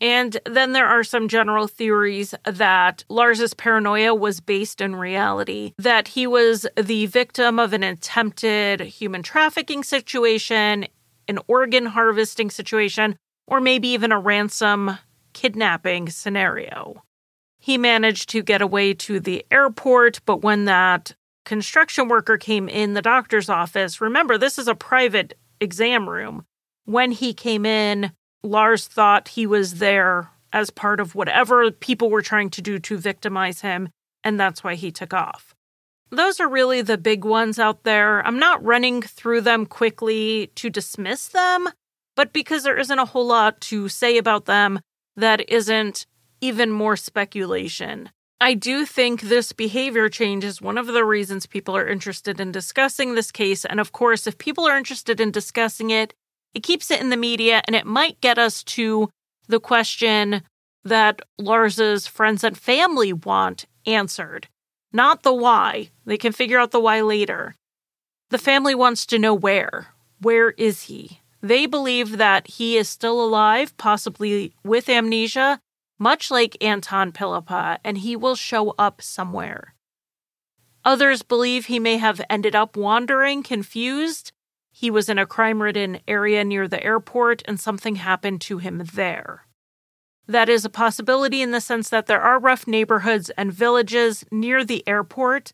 And then there are some general theories that Lars's paranoia was based in reality, that he was the victim of an attempted human trafficking situation an organ harvesting situation, or maybe even a ransom kidnapping scenario. He managed to get away to the airport, but when that construction worker came in the doctor's office, remember, this is a private exam room. When he came in, Lars thought he was there as part of whatever people were trying to do to victimize him, and that's why he took off. Those are really the big ones out there. I'm not running through them quickly to dismiss them, but because there isn't a whole lot to say about them that isn't even more speculation. I do think this behavior change is one of the reasons people are interested in discussing this case. And of course, if people are interested in discussing it, it keeps it in the media and it might get us to the question that Lars's friends and family want answered not the why. They can figure out the why later. The family wants to know where. Where is he? They believe that he is still alive, possibly with amnesia, much like Anton Pilipa, and he will show up somewhere. Others believe he may have ended up wandering, confused. He was in a crime ridden area near the airport and something happened to him there. That is a possibility in the sense that there are rough neighborhoods and villages near the airport,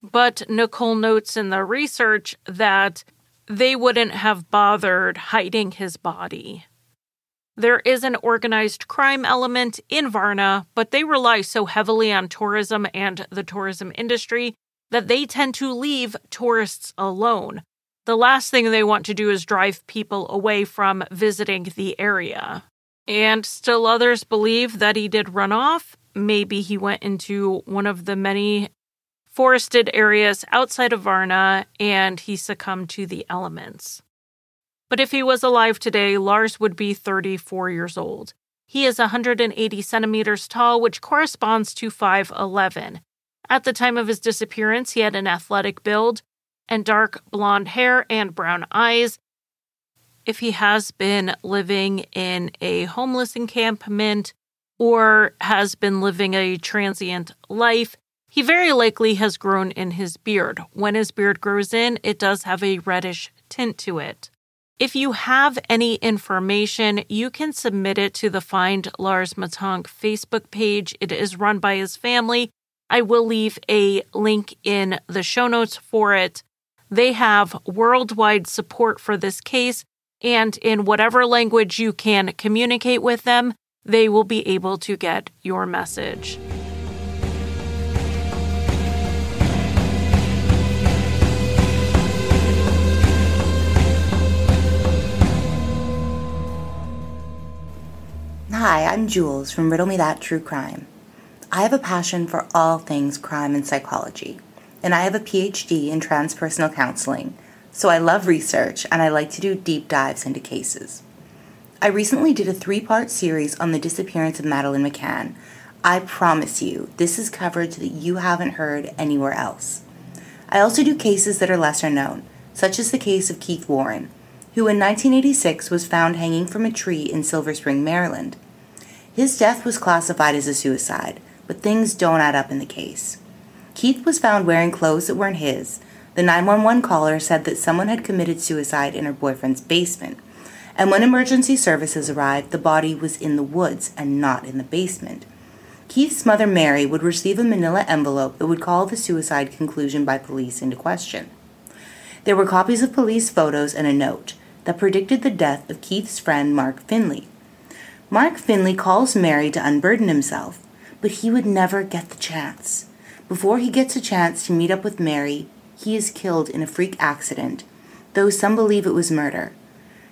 but Nicole notes in the research that they wouldn't have bothered hiding his body. There is an organized crime element in Varna, but they rely so heavily on tourism and the tourism industry that they tend to leave tourists alone. The last thing they want to do is drive people away from visiting the area. And still others believe that he did run off. Maybe he went into one of the many forested areas outside of Varna, and he succumbed to the elements. But if he was alive today, Lars would be 34 years old. He is 180 centimeters tall, which corresponds to 5'11. At the time of his disappearance, he had an athletic build and dark blonde hair and brown eyes. If he has been living in a homeless encampment or has been living a transient life, he very likely has grown in his beard. When his beard grows in, it does have a reddish tint to it. If you have any information, you can submit it to the Find Lars Mittank Facebook page. It is run by his family. I will leave a link in the show notes for it. They have worldwide support for this case, and in whatever language you can communicate with them, they will be able to get your message. Hi, I'm Jules from Riddle Me That True Crime. I have a passion for all things crime and psychology, and I have a PhD in transpersonal counseling, so I love research and I like to do deep dives into cases. I recently did a three part series on the disappearance of Madeleine McCann. I promise you, this is coverage that you haven't heard anywhere else. I also do cases that are lesser known, such as the case of Keith Warren, who in 1986 was found hanging from a tree in Silver Spring, Maryland. His death was classified as a suicide, but things don't add up in the case. Keith was found wearing clothes that weren't his. The 911 caller said that someone had committed suicide in her boyfriend's basement. And when emergency services arrived, the body was in the woods and not in the basement. Keith's mother, Mary, would receive a manila envelope that would call the suicide conclusion by police into question. There were copies of police photos and a note that predicted the death of Keith's friend, Mark Finley. Mark Finley calls Mary to unburden himself, but he would never get the chance. Before he gets a chance to meet up with Mary, he is killed in a freak accident, though some believe it was murder.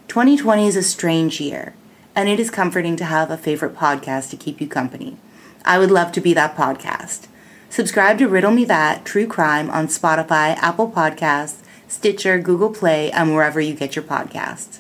2020 is a strange year, and it is comforting to have a favorite podcast to keep you company. I would love to be that podcast. Subscribe to Riddle Me That True Crime on Spotify, Apple Podcasts, Stitcher, Google Play, and wherever you get your podcasts.